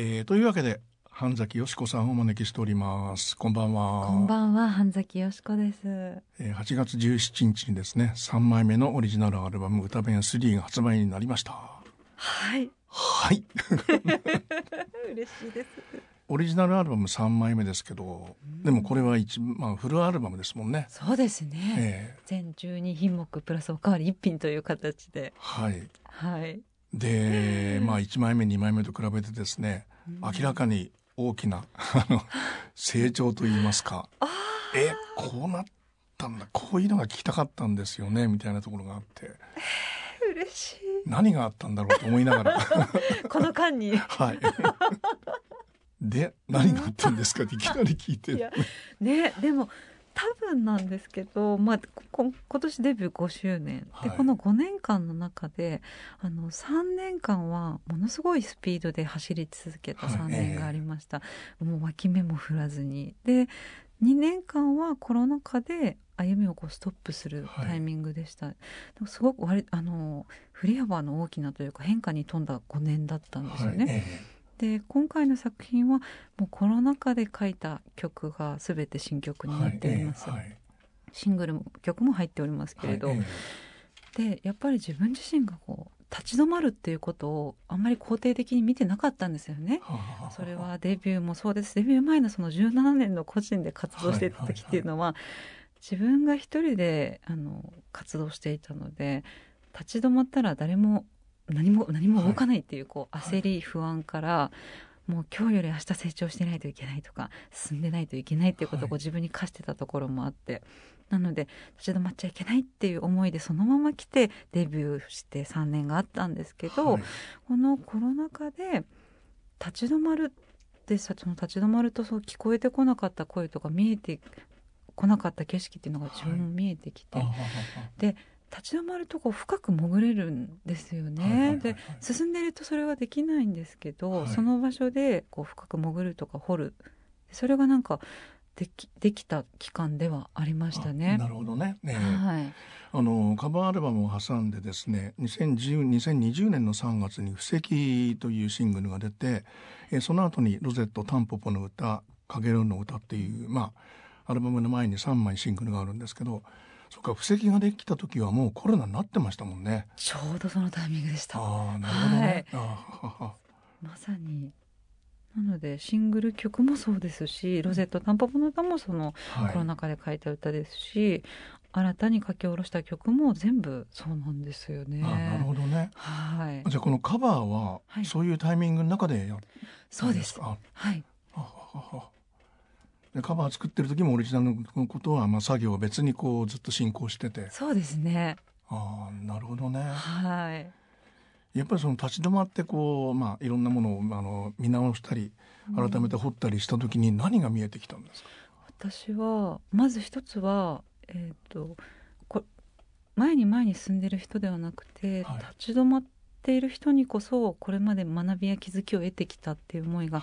えー、というわけで半崎よしこさんをお招きしておりますこんばんはこんばんは半崎よしこです、えー、8月17日にですね3枚目のオリジナルアルバム歌弁3が発売になりましたはいはい 嬉しいですオリジナルアルバム3枚目ですけど、でもこれは一、まあ、フルアルバムですもんね。そうですね。えー、全12品目プラスおかわり1品という形で。はい。はい。で、まあ1枚目2枚目と比べてですね、明らかに大きな 成長といいますか。え、こうなったんだ、こういうのが聞きたかったんですよね、みたいなところがあって。嬉しい。何があったんだろうと思いながら。この間に。はい。で何があったんですかっていきなり聞いていねでも多分なんですけど、まあ、今年デビュー5周年。で、はい、この5年間の中であの3年間はものすごいスピードで走り続けた3年がありました、はいえー、もう脇目も振らずに。で2年間はコロナ禍で歩みをこうストップするタイミングでした、はい、すごく割あの振り幅の大きなというか変化に富んだ5年だったんですよね。で今回の作品はもうコロナ禍で書いた曲が全て新曲になっています、はい、シングル曲も入っておりますけれど、はい、でやっぱり自分自身がこう立ち止まるっていうことをあんまり肯定的に見てなかったんですよね。それはデビューもそうです。デビュー前のその17年の個人で活動していた時っていうのは,、自分が一人であの活動していたので立ち止まったら誰も何も何も動かないっていうこう焦り不安からもう今日より明日成長してないといけないとか進んでないといけないっていうことを自分に課してたところもあって、なので立ち止まっちゃいけないっていう思いでそのまま来てデビューして3年があったんですけど、はい、このコロナ禍で立ち止まるってその立ち止まるとそう聞こえてこなかった声とか見えてこなかった景色っていうのが自分も見えてきて、はい、で立ち止まるとこ深く潜れるんですよね。で進んでいるとそれはできないんですけど、はい、その場所でこう深く潜るとか掘るそれがなんかできできた期間ではありましたね。なるほどね。ねはい。あのカバーアルバムを挟んでですね、2010 2020年の3月に布石というシングルが出て、えその後にロゼットタンポポの歌、かげるの歌っていうまあアルバムの前に3枚シングルがあるんですけど。そっか布石ができた時はもうコロナになってましたもんね。ちょうどそのタイミングでした。ああなるほどね、はい、まさに。なのでシングル曲もそうですしロゼットタンポポの歌もそのコロナ禍で書いた歌ですし、はい、新たに書き下ろした曲も全部そうなんですよね。なるほどね。はい。じゃあこのカバーはそういうタイミングの中でやる、そうです。はい。はははでカバー作ってる時もオリジナルのことは、まあ、作業は別にこうずっと進行してて。そうですね。ああなるほどね。はい。やっぱりその立ち止まってこう、まあ、いろんなものをあの見直したり改めて掘ったりした時に何が見えてきたんですか、うん、私はまず一つは、えーと、こ前に前に進んでる人ではなくて、はい、立ち止まっている人にこそこれまで学びや気づきを得てきたっていう思いが、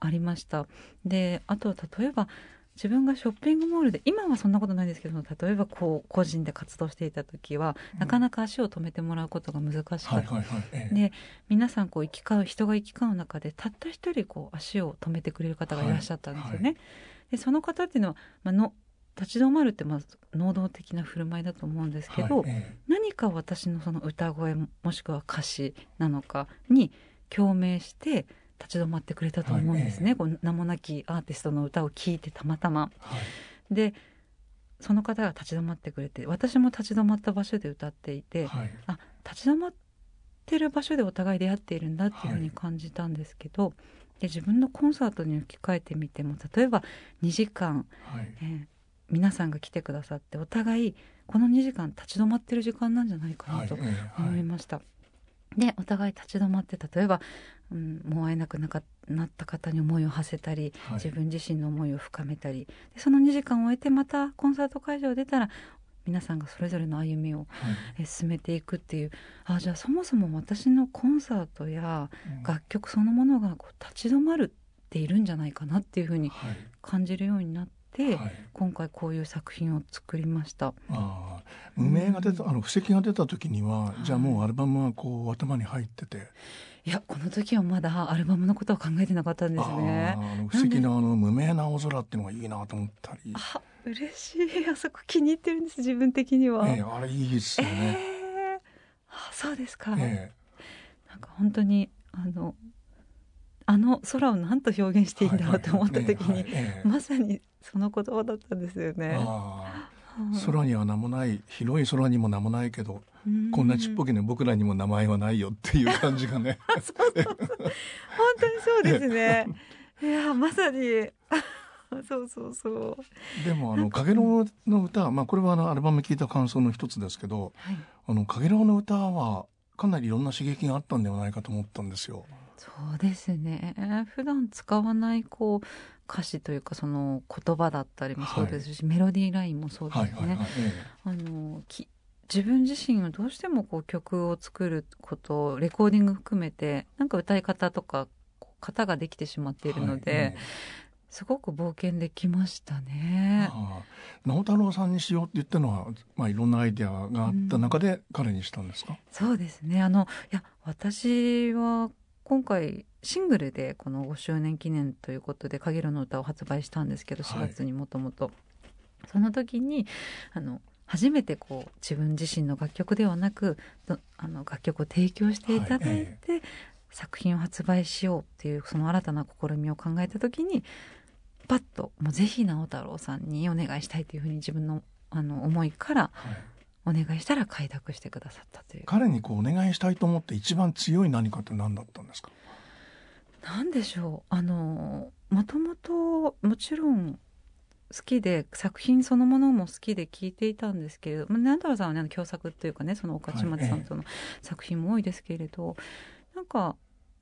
ありました。であと例えば自分がショッピングモールで今はそんなことないですけど例えばこう個人で活動していた時は、うん、なかなか足を止めてもらうことが難しかった、で皆さんこう行き交う人が行き交う中でたった一人こう足を止めてくれる方がいらっしゃったんですよね。はいはい、でその方っていうのは、まあの立ち止まるってまず能動的な振る舞いだと思うんですけど、はい、何か私のその歌声もしくは歌詞なのかに共鳴して立ち止まってくれたと思うんですね、はい、こう名もなきアーティストの歌を聴いてたまたま。はい、でその方が立ち止まってくれて私も立ち止まった場所で歌っていて、はい、あ立ち止まってる場所でお互い出会っているんだっていうふうに感じたんですけど、で自分のコンサートに置き換えてみても例えば2時間、はい、えー、皆さんが来てくださってお互いこの2時間立ち止まってる時間なんじゃないかなと思いました。でお互い立ち止まって例えばうん、もう会えなくなかなった方に思いを馳せたり、はい、自分自身の思いを深めたり。でその2時間を終えてまたコンサート会場を出たら皆さんがそれぞれの歩みを、はい、進めていくっていう。あじゃあそもそも私のコンサートや楽曲そのものがこう立ち止まるっているんじゃないかなっていうふうに感じるようになって。はい、今回こういう作品を作りました。あ無名が出た、あの布石が出た時には、じゃあもうアルバムはこう頭に入ってて。いやこの時はまだアルバムのことは考えてなかったんですね。不思議なあの無名な青空っていうのがいいなと思ったり。あ嬉しいあそこ気に入ってるんです自分的には。えー、あれいいですよね。えー、あそうですか。えー、なんか本当にあのあの空を何と表現していいんだろうと思った時に、まさにその言葉だったんですよね。空には名もない広い空にも名もないけどこんなちっぽけな僕らにも名前はないよっていう感じがね。そうそうそう。本当にそうですね。いやまさに。そうそうそう。でもあの「かげろうの歌」まあこれはあのアルバム聴いた感想の一つですけど「はい、あのかげろうの歌」はかなりいろんな刺激があったんではないかと思ったんですよ。そうですね。普段使わないこう歌詞というかその言葉だったりもそうですし、はい、メロディーラインもそうですね。はいはいはい。あのき自分自身はどうしてもこう曲を作ることレコーディング含めてなんか歌い方とか型ができてしまっているので、はいすごく冒険できましたね。直太朗さんにしようって言ったのは、まあ、いろんなアイデアがあった中で彼にしたんですか、うん、そうですね。あのいや私は今回シングルでこの5周年記念ということで「かげろの歌」を発売したんですけど4月にもともと。その時にあの初めてこう自分自身の楽曲ではなくあの楽曲を提供していただいて、はい、作品を発売しようっていうその新たな試みを考えた時にパッともうぜひ直太朗さんにお願いしたいというふうに自分のあの思いからお願いしたら開拓してくださったという、彼にこうお願いしたいと思って一番強い何かって何だったんですか？何でしょう。あのもともともちろん好きで作品そのものも好きで聞いていたんですけれども直太朗さんはね共作というかねその岡島さんとの作品も多いですけれど、はい、なんか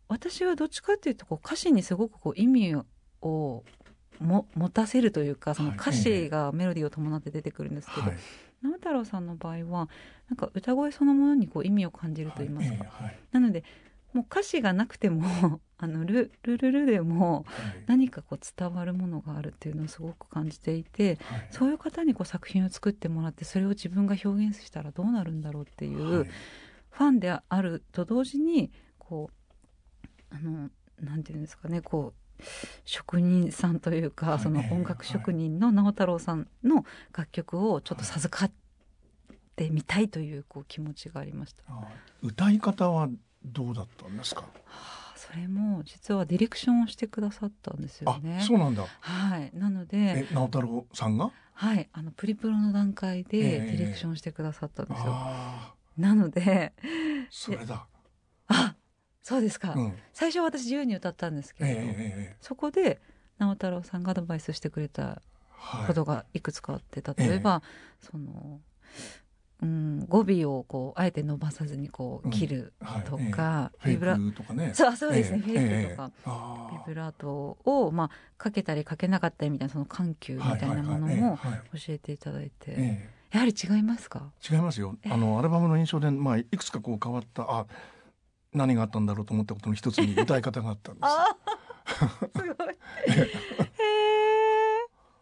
私はどっちかっていうとこう歌詞にすごくこう意味をも持たせるというかその歌詞がメロディーを伴って出てくるんですけど、はい、直太朗さんの場合はなんか歌声そのものにこう意味を感じると言いますか、はい、なのでもう歌詞がなくても あのルルルルでも何かこう伝わるものがあるっていうのをすごく感じていて、はい、そういう方にこう作品を作ってもらってそれを自分が表現したらどうなるんだろうっていう、ファンであると同時にこうあのなんていうんですかねこう職人さんというか、その音楽職人の直太朗さんの楽曲をちょっと授かってみたいというこう気持ちがありました。歌い方はどうだったんですか？はあ、それも実はディレクションをしてくださったんですよね。そうなんだ。はい。なので、直太朗さんが？はい、あのプリプロの段階でディレクションしてくださったんですよ。えー、なので。それだ。あ、そうですか、うん、最初は私自由に歌ったんですけれど、えー、そこで直太朗さんがアドバイスしてくれたことがいくつかあって、はい、例えば、えー、その、うん、語尾をこうあえて伸ばさずにこう切るとか、うんはい、ビブラとかね。そうそうですね、フェイクとか、ビブラートを、まあ、かけたりかけなかったりみたいなその緩急みたいなものも教えていただいて。やはり違いますか？違いますよ。あのアルバムの印象で、まあ、いくつかこう変わったあ何があったんだろうと思ったことの一つに歌い方があったんです。すごい。へえ、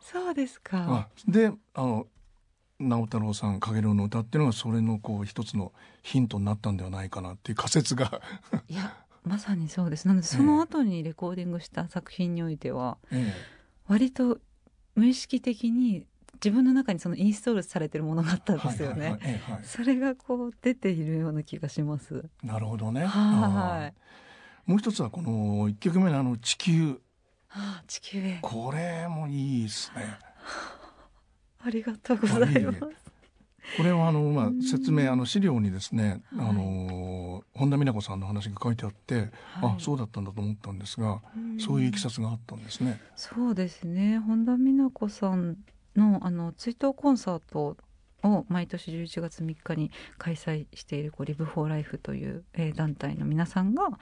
そうですか。で、あの直太朗さん「かげろうの歌」っていうのがそれのこう一つのヒントになったんではないかなっていう仮説が いやまさにそうですなのでその後にレコーディングした作品においては、ええ、割と無意識的に自分の中にそのインストールされてるものがあったんですよね。それがこう出ているような気がします。なるほどね。はい。もう一つはこの一曲目のあの地球。ああ地球へ。これもいいですね。ありがとうございます。これはあのまあ説明あの資料にですね、はい、あの本田美奈子さんの話が書いてあって、はい、あそうだったんだと思ったんですが、そういういきさつがあったんですね。そうですね。本田美奈子さんのあの追悼コンサートを毎年11月3日に開催しているこうリブ・フォー・ライフという、えー、団体の皆さんが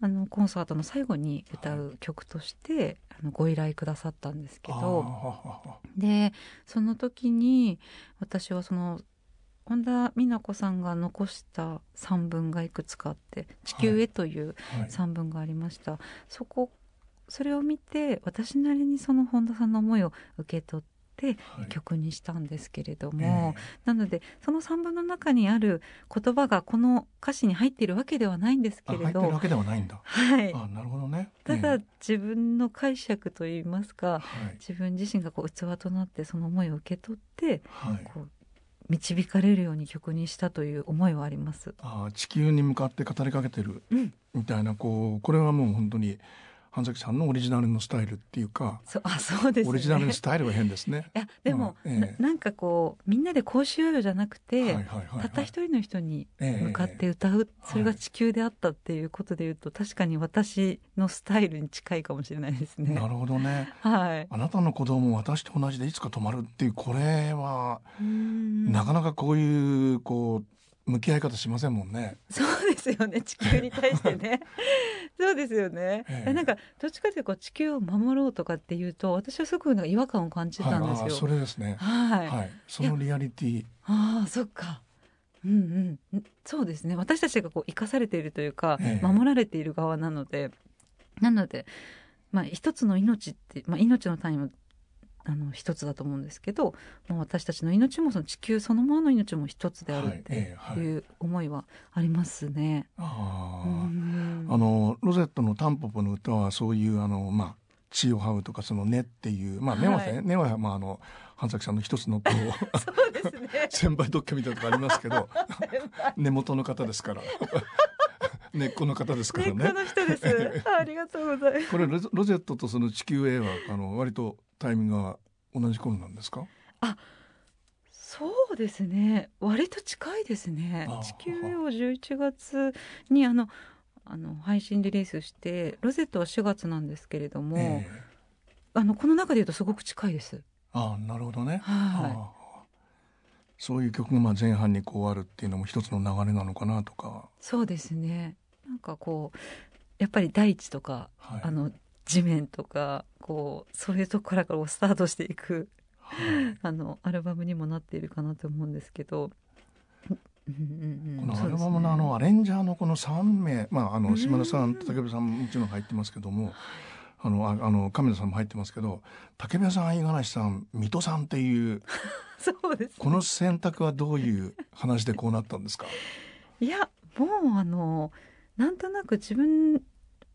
あのコンサートの最後に歌う曲として、はい、あのご依頼くださったんですけどでその時に私はその本田美奈子さんが残した散文がいくつかあって「地球へ」という散文がありました。はいはい、そこそれを見て私なりにその本田さんの思いを受け取っって曲にしたんですけれども、はい、なのでその散文の中にある言葉がこの歌詞に入っているわけではないんですけれど入ってるわけではないんだ。はい。あなるほどね、ただ自分の解釈といいますか、はい、自分自身がこう器となってその思いを受け取って、はい、こう導かれるように曲にしたという思いはあります。あ地球に向かって語りかけてるみたいな、こうこれはもう本当に半崎さんのオリジナルのスタイルっていうかそあそうです、ね、オリジナルのスタイルは変ですね。いやでも、まあえー、ななんかこうみんなでこうしようよじゃなくて、はいはいはいはい、たった一人の人に向かって歌う、えー、それが地球であったっていうことでいうと、はい、確かに私のスタイルに近いかもしれないですね。なるほどね。はい。あなたの子供も私と同じでいつか止まるっていうこれはなかなかこういうこう向き合い方しませんもんね。そうですよね。地球に対してね。そうですよね。ええ、なんかどっちかというと地球を守ろうとかっていうと、私はすごく違和感を感じたんですよ。はい、それですね。はい。はい、そのリアリティ。ああ、そっか。うんうん。そうですね。私たちがこう生かされているというか、え、守られている側なので、なので。まあ、一つの命って、まあ、命の単位もあの一つだと思うんですけど、まあ、私たちの命もその地球そのものの命も一つであるっていう思いはありますね。はい、ああのロゼットの「タンポポの歌」はそういうあの、まあ、血を這うとかその根っていうまあ根はね、はい、根はまああの半崎さんの一つのこう そうですね。先輩特許みたいなとこありますけど 根元の方ですから。根っこの方ですからね。根っこの人です。ありがとうございます。これロゼットとその地球 A はあの割とタイミングが同じ頃なんですか？あそうですね。割と近いですね。地球を11月にあのあの配信リリースしてロゼットは4月なんですけれども、えー、あのこの中でいうとすごく近いです。あなるほどね。はい。そういう曲がまあ前半にこうあるっていうのも一つの流れなのかなとか。そうですねなんかこうやっぱり大地とか、はい、あの地面とかこうそういうところからスタートしていく、はい、あのアルバムにもなっているかなと思うんですけど。このアルバムのあのアレンジャーのこの3名、まあ、あの島田さんと武部さんももちろん入ってますけどもあのあの亀田さんも入ってますけど武部さん五十嵐さん水戸さんっていうそうです、ね、この選択はどういう話でこうなったんですかいやもうあのなんとなく自分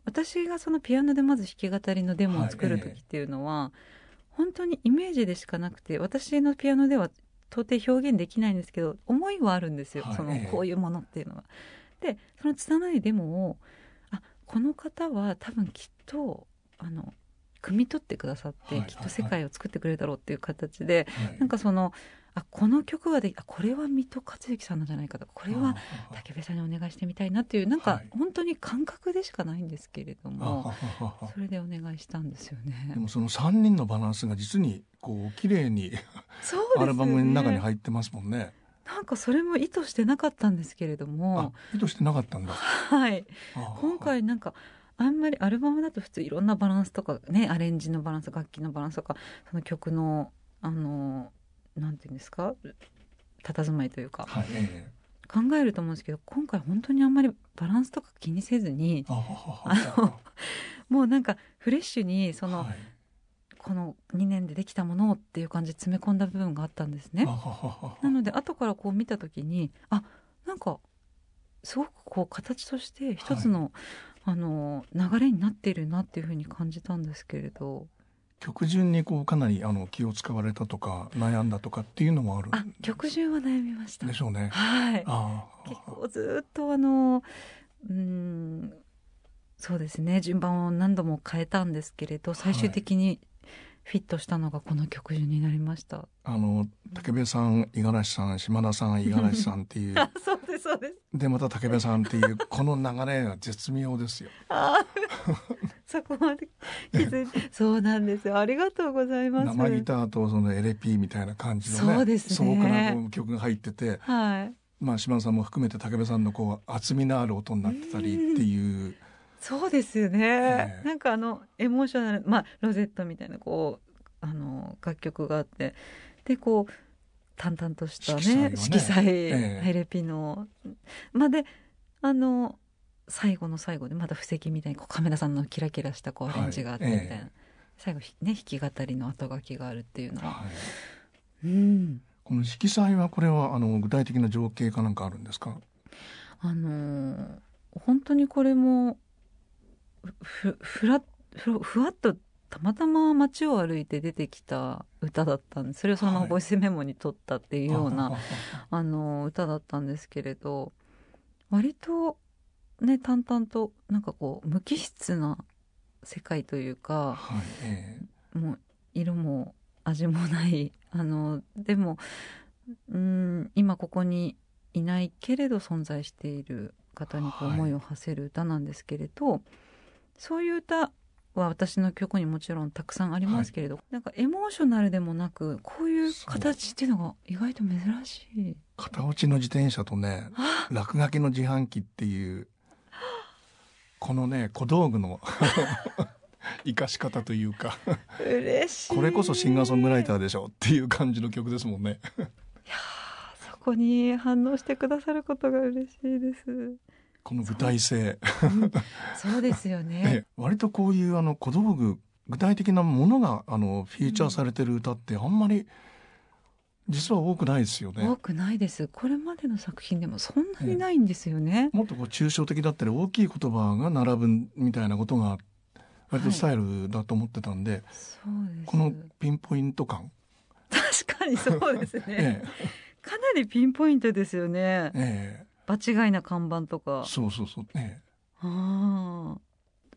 私がそのピアノでまず弾き語りのデモを作る時っていうのは、はい。本当にイメージでしかなくて私のピアノでは到底表現できないんですけど思いはあるんですよ、はい、そのこういうものっていうのは。でその拙いデモをあこの方は多分きっとあの汲み取ってくださって、きっと世界を作ってくれるだろうっていう形で、はい、なんかそのあこの曲はであこれは水戸克之さんなんじゃないかとかこれは武部さんにお願いしてみたいなっていうなんか本当に感覚でしかないんですけれども、それでお願いしたんですよね。でもその3人のバランスが実にこう綺麗にアルバムの中に入ってますもんね。なんかそれも意図してなかったんですけれども意図してなかったんだ。はい。今回なんかあんまりアルバムだと普通いろんなバランスとかねアレンジのバランス楽器のバランスとかその曲のあのなんていうんですか？佇まいというか、はい、考えると思うんですけど今回本当にあんまりバランスとか気にせずにあのもうなんかフレッシュにその、はい、この2年でできたものをっていう感じで詰め込んだ部分があったんですね。なので後からこう見た時にあなんかすごくこう形として一つの、はい、あの流れになっているなっていうふうに感じたんですけれど。曲順にこうかなりあの気を使われたとか悩んだとかっていうのもあるあ曲順は悩みましたでしょうねはい結構ずっとあのうんそうですね順番を何度も変えたんですけれど最終的にフィットしたのがこの曲順になりました。あの武部さん、五十嵐さん、島田さん、五十嵐さんっていう。そうですそうです。でまた武部さんっていうこの流れが絶妙ですよ。そこまで気づいて、そうなんですよ。ありがとうございます。生ギターとそのエレピーみたいな感じのね、そうですね。素朴な曲が入ってて、はい。まあ島田さんも含めて武部さんのこう厚みのある音になってたりっていう。そうですよね、えー、なんかあのエモーショナルまあロゼットみたいなこうあの楽曲があってでこう淡々としたね色彩、ね、ハイレピの、まあであの最後の最後でまた布石みたいにこうカメラさんのキラキラしたこうアレンジがあってみたいな、はい。え最後ね弾き語りの後書きがあるっていうのは、はい、うん。この色彩はこれはあの具体的な情景かなんかあるんですか？あの本当にこれもふふらふふわっとたまたま街を歩いて出てきた歌だったんです。それをそのままボイスメモに取ったっていうような、はい、あの歌だったんですけれど割とね淡々となんかこう無機質な世界というか、はいえー、もう色も味もない。あのでもうん今ここにいないけれど存在している方にこう思いを馳せる歌なんですけれど、はい、そういう歌は私の曲にもちろんたくさんありますけれど、はい、なんかエモーショナルでもなくこういう形っていうのが意外と珍しい。片落ちの自転車とね落書きの自販機っていうこのね小道具の 生かし方というか。嬉しい。これこそシンガーソングライターでしょっていう感じの曲ですもんね。いやそこに反応してくださることが嬉しいです。この具体性。そうですよね。割とこういうあの小道具具体的なものがあのフィーチャーされてる歌ってあんまり実は多くないですよね。多くないです。これまでの作品でもそんなにないんですよね、もっとこう抽象的だったり大きい言葉が並ぶみたいなことが割とスタイルだと思ってたんで、はい、このピンポイント感。確かにそうですね、ええ、かなりピンポイントですよね、ええ、場違いな看板とか。そうそうそう、ね、あ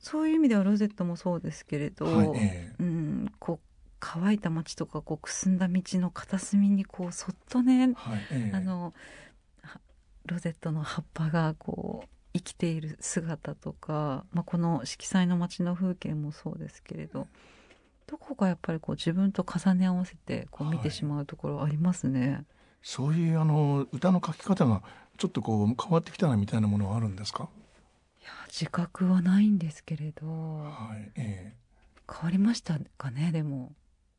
そういう意味ではロゼットもそうですけれど、はいええ、うんこう乾いた街とかこうくすんだ道の片隅にこうそっとね、はいえあのロゼットの葉っぱがこう生きている姿とか、まあ、この色彩の街の風景もそうですけれどどこかやっぱりこう自分と重ね合わせてこう見てしまうところありますね。はい、そういうあの歌の書き方がちょっとこう変わってきたなみたいなものはあるんですか？いや自覚はないんですけれど、はいえー、変わりましたかねでも。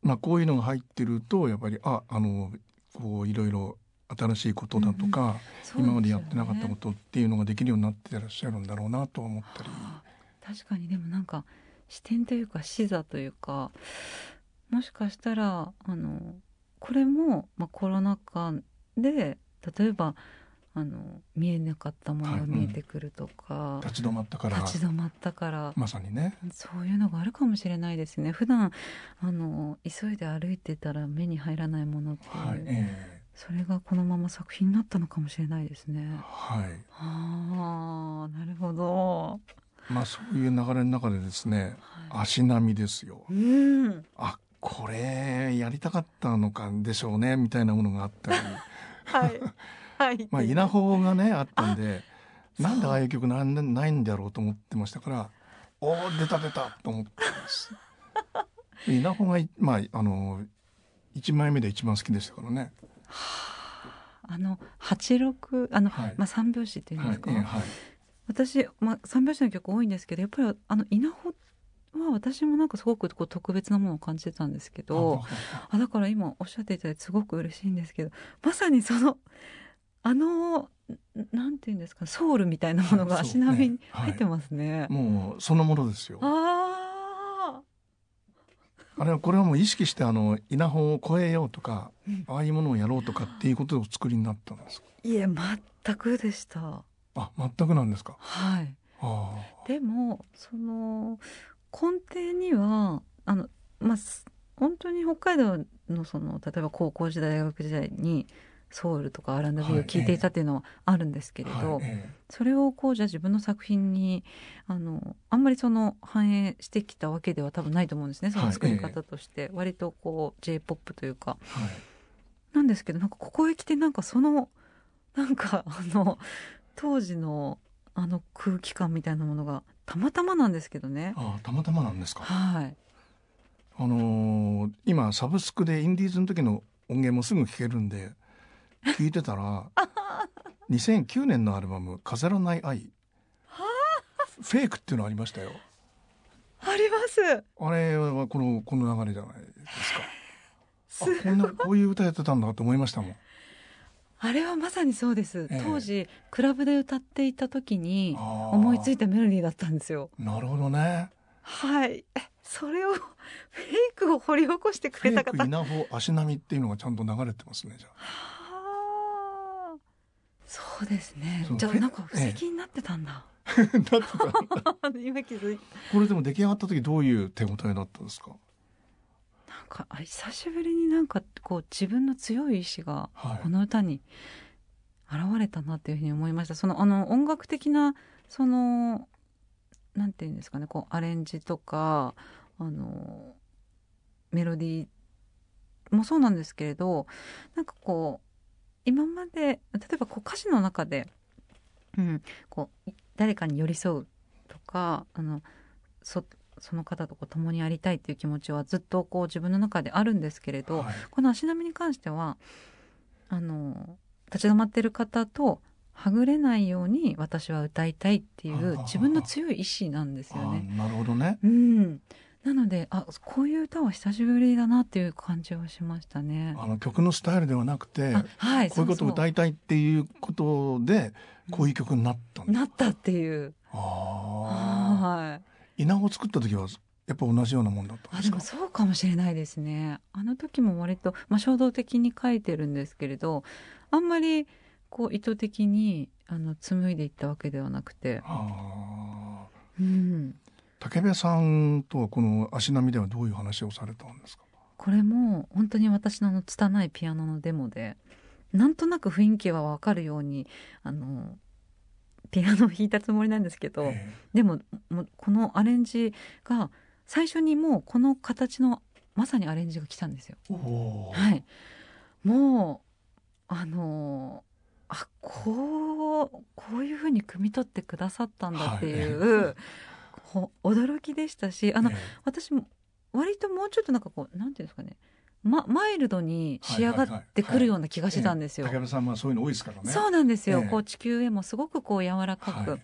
まあ、こういうのが入ってるとやっぱりああのこういろいろ新しいことだとか、うんね、今までやってなかったことっていうのができるようになってらっしゃるんだろうなと思ったり。確かに。でもなんか視点というか視座というかもしかしたらあのこれも、まあ、コロナ禍で例えばあの見えなかったものが見えてくるとか、はいうん、立ち止まったから立ち止まったからまさにねそういうのがあるかもしれないですね普段あの急いで歩いてたら目に入らないものっていう、はいえーそれがこのまま作品になったのかもしれないですね。はい。ああ、なるほど。まあそういう流れの中でですね、はい、足並みですよ。うん。あ、これやりたかったのかでしょうねみたいなものがあったり。はい。はい。まあ稲穂がねあったんで、なんでああいう曲なんないんだろうと思ってましたから、おお出た出たと思ってます。稲穂がまああの一枚目で一番好きでしたからね。あの八六あの、はい、まあ三拍子っていうんですか、はいはい、私、まあ、三拍子の曲多いんですけどやっぱりあの稲穂は私もなんかすごくこう特別なものを感じてたんですけどあだから今おっしゃっていただいてすごく嬉しいんですけどまさにそのあのなんていうんですかソウルみたいなものが足並みに入ってますね。ねもうそのものですよ。ああれはこれはもう意識してあの稲穂を越えようとか、うん、ああいうものをやろうとかっていうことを作りになったんですいえ全くでした。あ全くなんですか？はい。でもその根底にはあのまあ本当に北海道のその例えば高校時代大学時代にソウルとか R&B を聴いていたっていうのはあるんですけれど、はいえそれをこうじゃあ自分の作品にあのあんまりその反映してきたわけでは多分ないと思うんですねその作り方として、はい、割とこう j p o p というか、はい、なんですけどなんかここへ来てなんかそのなんかあの当時のあの空気感みたいなものがたまたまなんですけどね。あたまたまなんですか。はい。あのー、今サブスクでインディーズの時の音源もすぐ聞けるんで聞いてたら2009年のアルバム「飾らない愛」フェイクっていうのありましたよ。あります。あれはこのこの流れじゃないですか。あこんなこういう歌やってたんだと思いましたもん。あれはまさにそうです。えー、当時クラブで歌っていた時に思いついたメロディーだったんですよ。なるほどね。はい。それをフェイクを掘り起こしてくれた方稲穂足並みっていうのがちゃんと流れてますねじゃあそうですね。じゃあなんか布石になってたんだ、え？え、今気づいこれでも出来上がった時どういう手応えだったんですか？なんかあ久しぶりになんかこう自分の強い意志がこの歌に現れたなっていうふうに思いました、はい、そのあの音楽的なそのなんていうんですかねこうアレンジとかあのメロディーもそうなんですけれどなんかこう今まで例えばこう歌詞の中で、うん、こう誰かに寄り添うとかあのそその方とこう共にありたいっていう気持ちはずっとこう自分の中であるんですけれど、はい、この足並みに関してはあの立ち止まってる方とはぐれないように私は歌いたいっていう自分の強い意志なんですよね。なるほどね。うん。なのであこういう歌は久しぶりだなっていう感じはしましたね。あの曲のスタイルではなくて、はい、こういうことを歌いたいっていうことでこういう曲になったんなったっていう。ああ。はい。稲穂作った時はやっぱ同じようなもんだったんですか？そうかもしれないですね。あの時も割とまあ衝動的に書いてるんですけれど、あんまり。こう意図的にあの紡いでいったわけではなくて。うん、竹部さんとはこの足並みではどういう話をされたんですか？これも本当に私の拙いピアノのデモでなんとなく雰囲気は分かるようにあのピアノを弾いたつもりなんですけど、えー、でももこのアレンジが最初にもうこの形のまさにアレンジが来たんですよ。はい、もうあのあこうこういうふうに汲み取ってくださったんだっていう、はい、驚きでしたしあの、えー、私も割ともうちょっとなんかこうなんていうんですかね。ま、マイルドに仕上がってくるような気がしたんですよ。はいはいはい、武田さんはそういうの多いですからね。そうなんですよ。えー、こう地球へもすごくこう柔らかく、はい、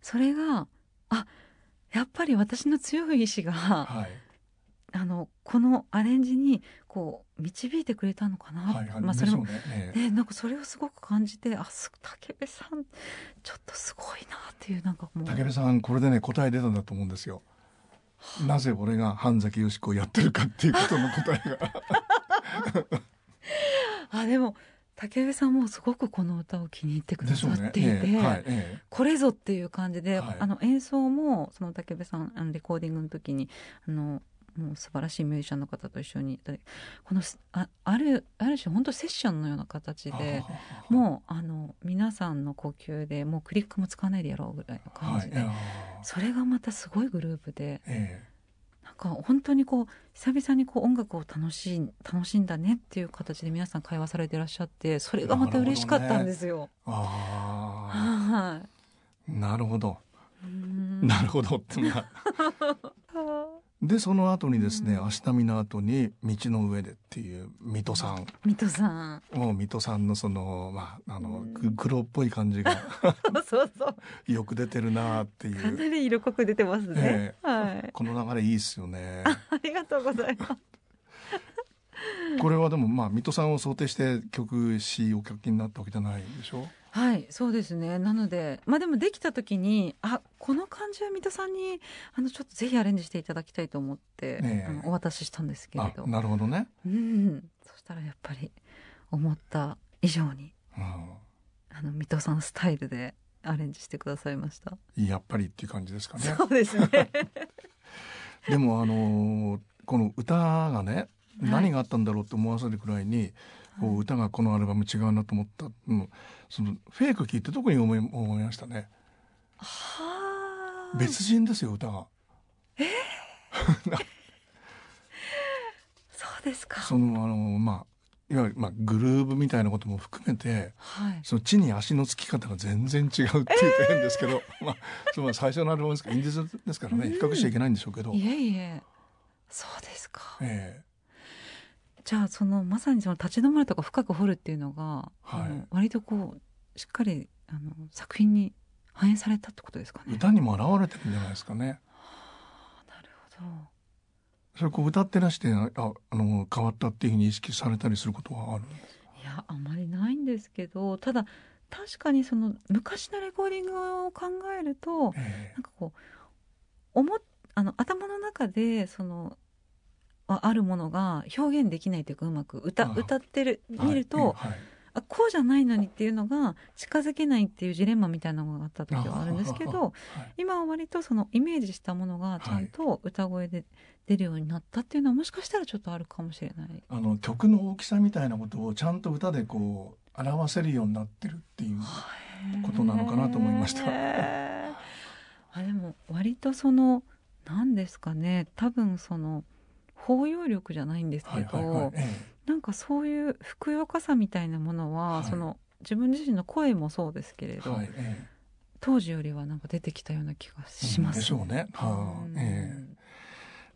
それがあやっぱり私の強い意志が、はい、あのこのアレンジにこう導いてくれたのかな、はいはい、まあそれも、ねね、なんかそれをすごく感じてあ武部さんちょっとすごいなっていうなんかもう。武部さんこれでね答え出たんだと思うんですよ。なぜ俺が半崎よし子をやってるかっていうことの答えが。あでも武部さんもすごくこの歌を気に入ってくださっていて、ね。えーはいえ。ー、これぞっていう感じで、はい、あの演奏もその武部さんレコーディングの時にあのもう素晴らしいミュージシャンの方と一緒にこのああるある種本当セッションのような形でもうあの皆さんの呼吸でもうクリックも使わないでやろうぐらいの感じで、はい、それがまたすごいグループで、えー、なんか本当にこう久々にこう音楽を楽しい楽しんだねっていう形で皆さん会話されていらっしゃってそれがまた嬉しかったんですよ。はい、なるほど。なるほどってな。でその後にですね、うん、足並みの後に道の上でっていう水戸さん。水戸さん。もう水戸さんのそのまああの、うん、黒っぽい感じが そうそう。よく出てるなっていう。かなり色濃く出てますね、えー、はい。この流れいいですよね。ありがとうございます これはでもまあ水戸さんを想定して曲詞お書きになったわけじゃないでしょ？はいそうですね。なのでまあでもできた時にあこの感じは三田さんにあのちょっとぜひアレンジしていただきたいと思って、ね、あのお渡ししたんですけれど。なるほどね。うん。そしたらやっぱり思った以上に、うん、あの水戸さんスタイルでアレンジしてくださいました。やっぱりっていう感じですかね。そうですね。でもあのこの歌がね何があったんだろうって思わせるくらいに、こう歌がこのアルバム違うなと思った、うん、そのフェイク聞いて特に思い思いましたね。別人ですよ歌が。え？ー、そうですか。そのあのまあいわゆるまあグルーブみたいなことも含めて、はい、その地に足のつき方が全然違うっていうと変ですけど、えー、まあその最初のアルバムですからインディーズですからね、比較しちゃいけないんでしょうけど。いえいえ、そうですか。ええーじゃあそのまさにその立ち止まるとか深く掘るっていうのが、はい、割とこうしっかりあの作品に反映されたってことですかね。歌にも表れてるんじゃないですかね。はあ、なるほど。それこう歌ってらしてああの変わったっていうふうに意識されたりすることはあるんですいやあまりないんですけどただ確かにその昔のレコーディングを考えると、えー、なんかこう思あの頭の中中でそのあるものが表現できないというかうまく歌歌ってる見ると、はい。はい、あこうじゃないのにっていうのが近づけないっていうジレンマみたいなのがあった時はあるんですけど、はい、今は割とそのイメージしたものがちゃんと歌声で出るようになったっていうのはもしかしたらちょっとあるかもしれない。あの曲の大きさみたいなことをちゃんと歌でこう表せるようになってるっていうことなのかなと思いました。あでも割とその何ですかね。多分その包容力じゃないんですけど、はいはいはいええ、なんかそういうふくよかさみたいなものは、はい、その自分自身の声もそうですけれど、はいええ、当時よりはなんか出てきたような気がします、ね、でしょうね。はあええ。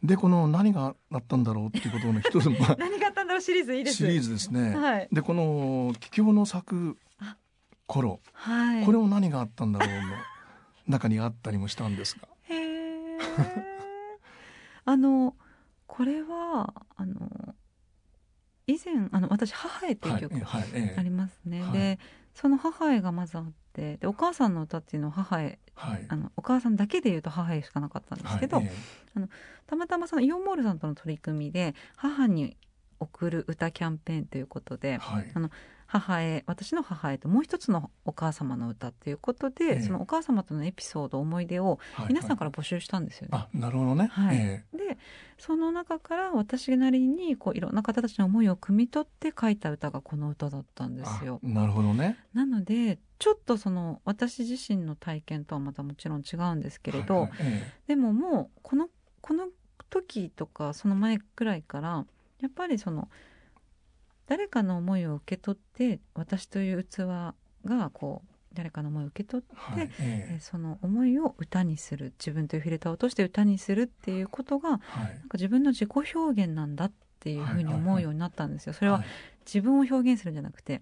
でこの何があったんだろうっていうことの一つ まあ、何があったんだろうシリーズいいです。シリーズですね。はい、でこの「帰郷の咲く頃」はい、これも何があったんだろうの中にあったりもしたんですが。へあのこれはあの以前あの私「母へ」っていう曲ありますね。はい。はい、でその「母へ」がまずあってでお母さんの歌っていうのは母へ、はい、あのお母さんだけで言うと母へしかなかったんですけど、あのたまたまそのイオンモールさんとの取り組みで母に送る歌キャンペーンということで、あの母へ私の母へともう一つのお母様の歌っていうことで、えー、そのお母様とのエピソード思い出を皆さんから募集したんですよね。はいはい、なるほどね、はい、えー、でその中から私なりにこういろんな方たちの思いを汲み取って書いた歌がこの歌だったんですよ。なるほどね。なのでちょっとその私自身の体験とはまたもちろん違うんですけれど、はいはい。えー、でももうこのこの時とかその前くらいからやっぱりその誰かの思いを受け取って私という器がこう誰かの思いを受け取って、はいえー、その思いを歌にする自分というフィルターを落として歌にするっていうことが、はい、なんか自分の自己表現なんだっていうふうに思うようになったんですよ。それは自分を表現するんじゃなくて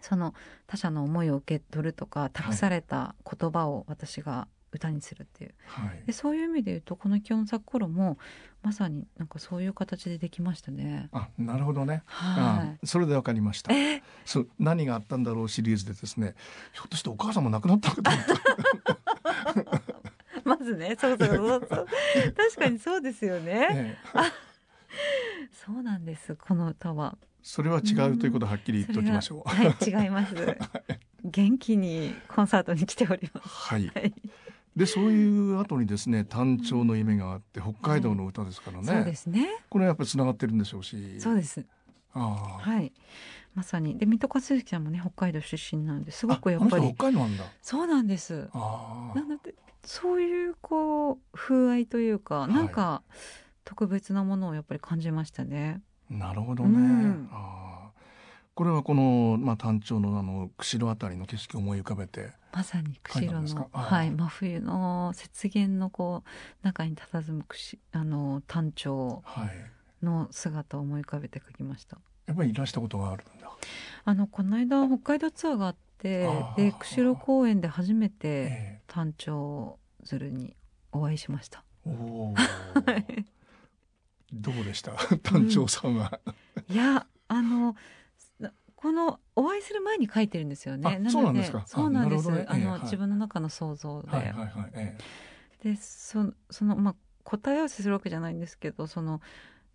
その他者の思いを受け取るとか託された言葉を私が歌にするっていう、はい、でそういう意味で言うとこの「気温咲く頃」もまさになんかそういう形でできましたね。あなるほどね、はい、それでわかりました、え？ー、そう何があったんだろうシリーズでですねひょっとしてお母さんも亡くなったのかと思った。まずねそうそうそうそう 確かにそうですよね。ねそうなんですこの歌は。それは違うということはっきり言っておきましょう。はい違います。元気にコンサートに来ております。はい、はいでそういう後にですね単調の夢があって北海道の歌ですからね、そうですね。これはやっぱりつながってるんでしょうし。そうです。あはい。まさに。で水戸和之ちゃんもね北海道出身なんですごくやっぱり北海道なんだ。そうなんです。あなのでそういうこう風合いというか、なんか特別なものをやっぱり感じましたね。なるほどね、うん、あ。これはこの、まあ、単調のあの釧路あたりの景色を思い浮かべてまさに釧路の、はい、真冬の雪原のこう中に佇むあの単調の姿を思い浮かべて書きました。やっぱりいらしたことがあるんだ。あのこの間北海道ツアーがあってで釧路公園で初めて単調鶴にお会いしました。おお。どうでした？単調さんは、うん、いやあのこのお会いする前に書いてるんですよね。そうなんですか。そうなんです。あ、ね、の、自分の中の想像で。はいはいはいええ、で、そそのまあ答え合わせするわけじゃないんですけど、その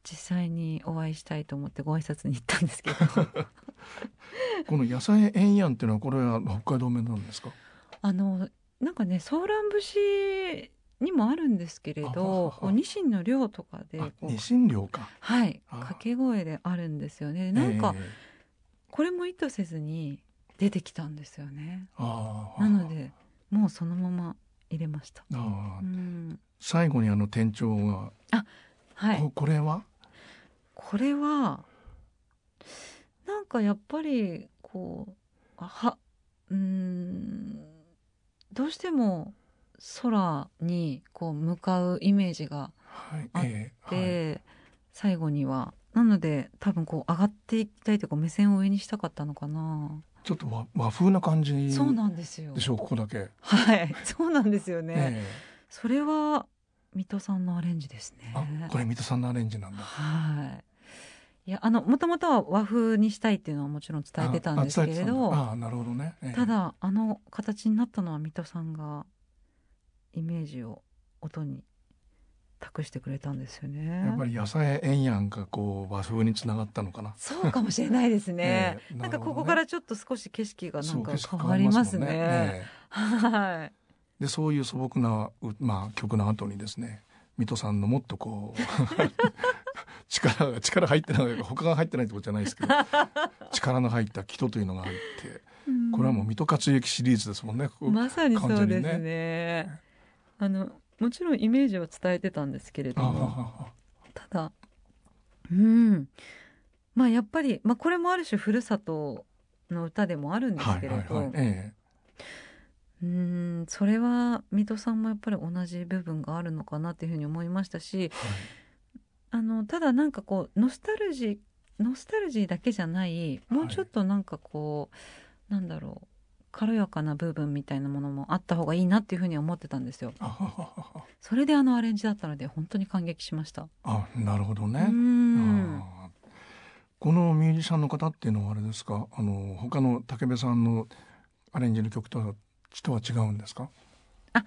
実際にお会いしたいと思ってご挨拶に行ったんですけど。この野菜円やんっていうのはこれは北海道弁なんですか？あのなんかねソーラン節にもあるんですけれど、ニシンの量とかで、ニシン量か。はい、掛け声であるんですよね。なんか。えーこれも意図せずに出てきたんですよね。なのでもうそのまま入れました。うん、最後にあの店長があはい。ここれは？これはなんかやっぱりこうはうんどうしても空にこう向かうイメージがあって、はいえーはい、最後にはなので多分こう上がっていきたいというか目線を上にしたかったのかな。ちょっと和和風な感じそうなんですよ。でしょうここだけ。はい。そうなんですよね、えー、それは水戸さんのアレンジですね。あこれ水戸さんのアレンジなんだ。はい。いやあのもともとは和風にしたいっていうのはもちろん伝えてたんですけれどあなるほどね、えー、ただあの形になったのは水戸さんがイメージを音に託してくれたんですよね。やっぱり野菜円やんがこう和風につながったのかな。そうかもしれないですね。えー、なんかここからちょっと少し景色がなんか変わりますね。すねえー、はい。でそういう素朴なまあ曲の後にですね、水戸さんのもっとこう 力が力入ってない他が入ってないってことじゃないですけど力の入った人というのがあって、これはもう水戸克行シリーズですもんね。まさにそうですね。あのもちろんイメージは伝えてたんですけれども。ただうん。まあやっぱり、まあ、これもある種ふるさとの歌でもあるんですけれど、うんそれは水戸さんもやっぱり同じ部分があるのかなっていうふうに思いましたし、はい、あのただなんかこうノスタルジーノスタルジーだけじゃないもうちょっとなんかこう、はい、なんだろう軽やかな部分みたいなものもあった方がいいなっていうふうに思ってたんですよ。それであのアレンジだったので本当に感激しました。あ、なるほどね。このミュージシャンの方っていうのはあれですか？あの他の武部さんのアレンジの曲とはとは違うんですか？あ、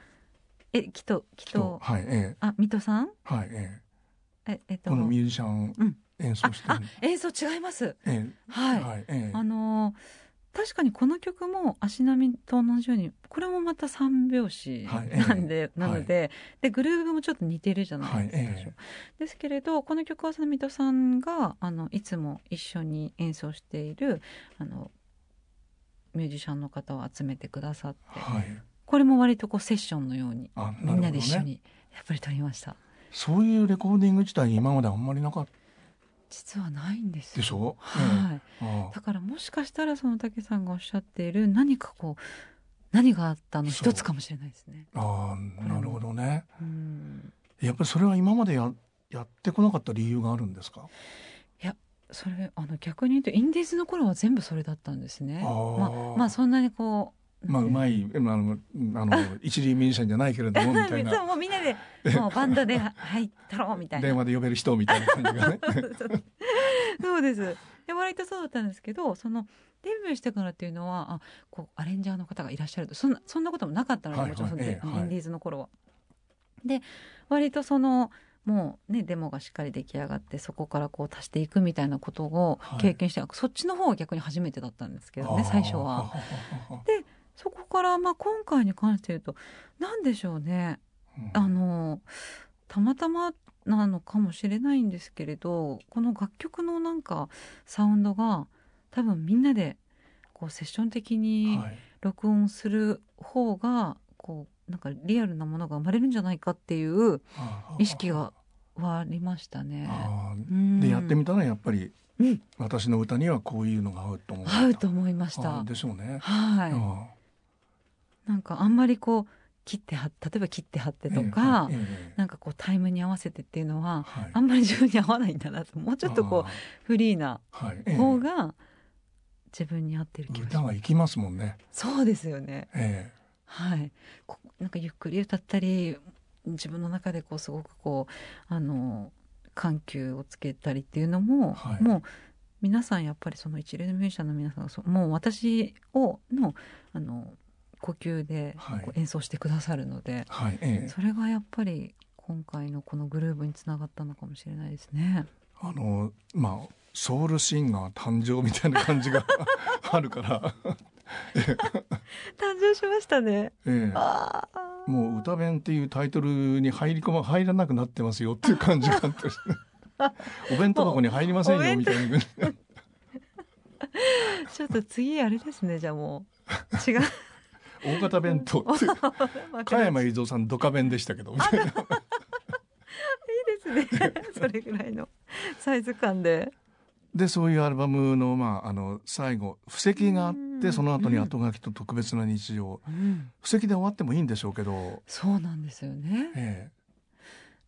え、きっときっとはい、ええ。あ、水戸さん？はい、ええ。え、えっと。このミュージシャン演奏してる。うん、演奏違います。ええ、はい、はい、ええ、あのー確かにこの曲も足並みと同じようにこれもまた三拍子なんで、はい、なのではい、でグルーヴもちょっと似てるじゃないですか、はい、ですけれどこの曲は水戸さんがあのいつも一緒に演奏しているあのミュージシャンの方を集めてくださって、これも割とこうセッションのように、ね、みんなで一緒にやっぱり撮りました。そういうレコーディング自体今まであんまりなかった実はないんですでしょ？はい、だからもしかしたらその武さんがおっしゃっている何かこう何があったの一つかもしれないですね。ああなるほどね、うん。やっぱりそれは今までややってこなかった理由があるんですか？いやそれあの逆に言うとインディーズの頃は全部それだったんですね。あ。まあまあそんなにこうまあうまいあのあの 一流ミュージシャンじゃないけれどもみたいな。そうもうみんなでもうバンドで入ったろうみたいな。電話で呼べる人みたいな感じがね。そうです。で割とそうだったんですけどそのデビューしてからっていうのはあこうアレンジャーの方がいらっしゃると。そんなそんなこともなかったので、はい、もちろんインディーズの頃は。で割とそのもうねデモがしっかり出来上がってそこからこう足していくみたいなことを経験して、はい、そっちの方は逆に初めてだったんですけどね最初は。でそこからまあ今回に関して言うと何でしょうね、うん、あのたまたまなのかもしれないんですけれどこの楽曲のなんかサウンドが多分みんなでこうセッション的に録音する方がこうなんかリアルなものが生まれるんじゃないかっていう意識がはありましたね。でやってみたらやっぱりうん、私の歌にはこういうのが合うと思う。合うと思いました。でしょうね。はいなんかあんまりこう切っては例えば切って貼ってとか、えーえー、なんかこうタイムに合わせてっていうのは、はい、あんまり自分に合わないんだなともうちょっとこうフリーな方が自分に合ってる気がします。歌が生きますもんね。そうですよね。えー、はいこ。なんかゆっくり歌ったり自分の中でこうすごくこうあの緩急をつけたりっていうのも、はい、もう皆さんやっぱりその一流のミュージシャンの皆さんがもう私をのあの呼吸で演奏してくださるので、はいええ、それがやっぱり今回のこのグルーブにつながったのかもしれないですね。あのまあソウルシンガー誕生みたいな感じが あるから。誕生しましたね。ええ、もう歌弁っていうタイトルに入り込ま入らなくなってますよっていう感じがあって。お弁当箱に入りませんよみたいな。ちょっと次あれですねじゃあもう。違う。大型弁当って 加山雄三さんドカ弁でしたけどいいですね。それぐらいのサイズ感で。でそういうアルバムの,、まあ、あの最後布石があってその後に後書きと特別な日常、うん、布石で終わってもいいんでしょうけど。そうなんですよね、ええ、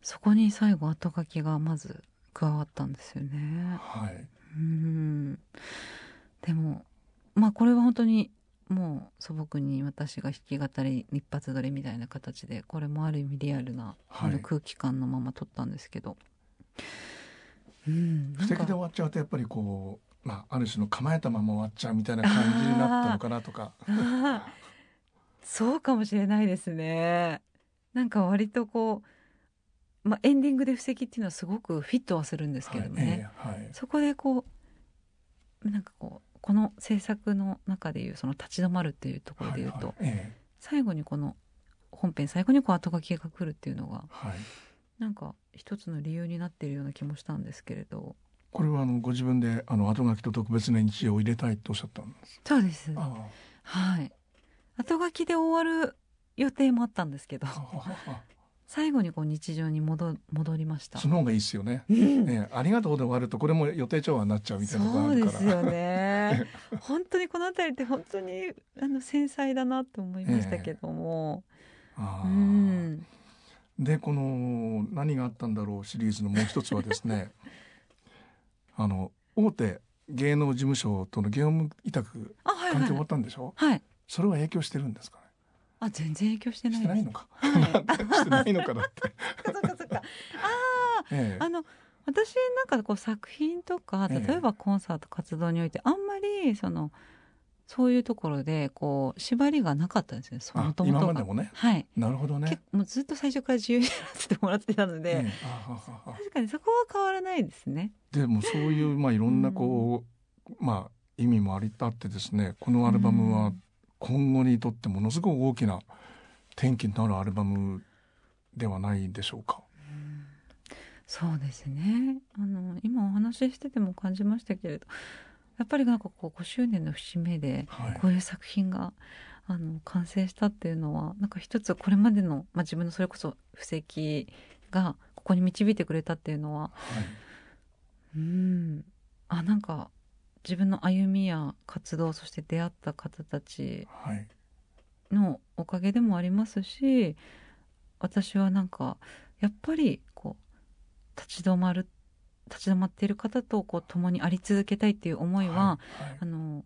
そこに最後後書きがまず加わったんですよね。はい、うん。でもまあこれは本当にもう素朴に私が弾き語り一発撮りみたいな形でこれもある意味リアルな、あの空気感のまま撮ったんですけど、うん、素敵で終わっちゃうとやっぱりこう、まあ、ある種の構えたまま終わっちゃうみたいな感じになったのかなとか。そうかもしれないですね。なんか割とこうまあ、エンディングで布石っていうのはすごくフィットはするんですけどね、はいえーはい、そこでこうなんかこうこの制作の中でいうその立ち止まるっていうところでいうと、はいはいえー、最後にこの本編最後にこう後書きが来るっていうのが、はい、なんか一つの理由になっているような気もしたんですけれど。これはあのご自分であの後書きと特別な日常を入れたいとおっしゃったんですそうです。はい。後書きで終わる予定もあったんですけど最後にこう日常に戻戻りました。その方がいいですよね。ねありがとうで終わるとこれも予定調和になっちゃうみたいなそうですよね本当にこの辺りって本当にあの繊細だなと思いましたけども、えー、うん。でこの「何があったんだろう」シリーズのもう一つはですね あの大手芸能事務所との業務委託関係終わったんでしょ、はい、それは影響してるんですかね？あ全然影響してないしてないのか、はい、してないのかなって。そっかそっか。ああ、ええ、あの私なんかこう作品とか例えばコンサート活動においてあんまりそのそういうところでこう縛りがなかったんですね。もともと今までもね。はい。なるほどね。もうずっと最初から自由にやらせてもらってたので、確かにそこは変わらないですね。でもそういうまあいろんなこう、うん、まあ意味もありたってですね、このアルバムは今後にとってものすごく大きな転機になるアルバムではないでしょうか。そうですね。あの今お話ししてても感じましたけれど、やっぱりなんかこう5周年の節目でこういう作品が、はい、あの完成したっていうのはなんか一つこれまでの、まあ、自分のそれこそ布石がここに導いてくれたっていうのは、はい、うん。あなんか自分の歩みや活動そして出会った方たちのおかげでもありますし、私はなんかやっぱり立ち止まる立ち止まっている方とこう共にあり続けたいっていう思いは、はいはい、あの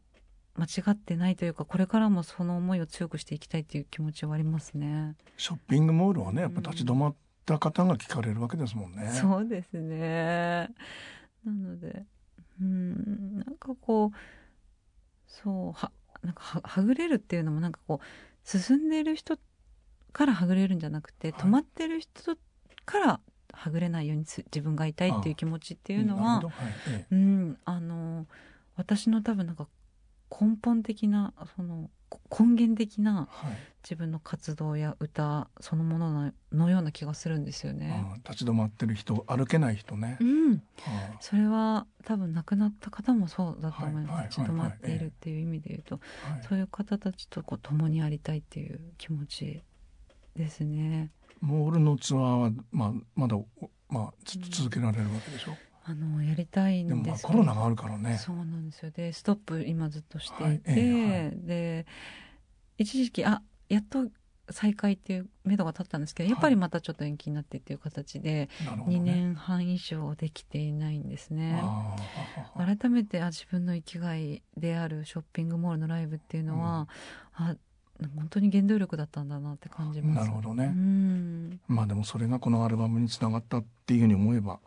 間違ってないというかこれからもその思いを強くしていきたいという気持ちはありますね。ショッピングモールはねやっぱ立ち止まった方が聞かれるわけですもんね。うん、そうですねなのでうんなんかこうそうはなんかははぐれるっていうのもなんかこう進んでいる人からはぐれるんじゃなくて、はい、止まってる人からはぐれないように自分がいたいっていう気持ちっていうのは、はい、うん、あの私の多分なんか根本的なその根源的な自分の活動や歌そのもののような気がするんですよね。立ち止まってる人歩けない人ね、うん、それは多分亡くなった方もそうだと思います、立ち止まっているっていう意味で言うと、はい、そういう方たちとこう共にありたいっていう気持ちですね。モールのツアーは、まあ、まだ、まあ、ずっと続けられるわけでしょ、うん、あのやりたいんですでもコロナがあるからね。そうなんですよ。でストップ今ずっとしていて、はい。えーはい、で一時期あやっと再開っていう目処が立ったんですけどやっぱりまたちょっと延期になってっていう形で2年半以上できていないんですね。ね改めてあ自分の生きがいであるショッピングモールのライブっていうのは、うん、あ本当に原動力だったんだなって感じます。なるほどね。まあでもそれがこのアルバムにつながったっていうふうに思えば、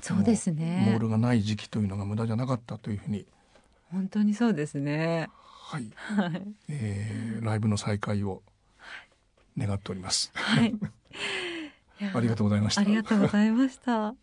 そうですね。モールがない時期というのが無駄じゃなかったというふうに。本当にそうですね。はい。はい、えー、ライブの再開を願っております。はい。ありがとうございました。ありがとうございました。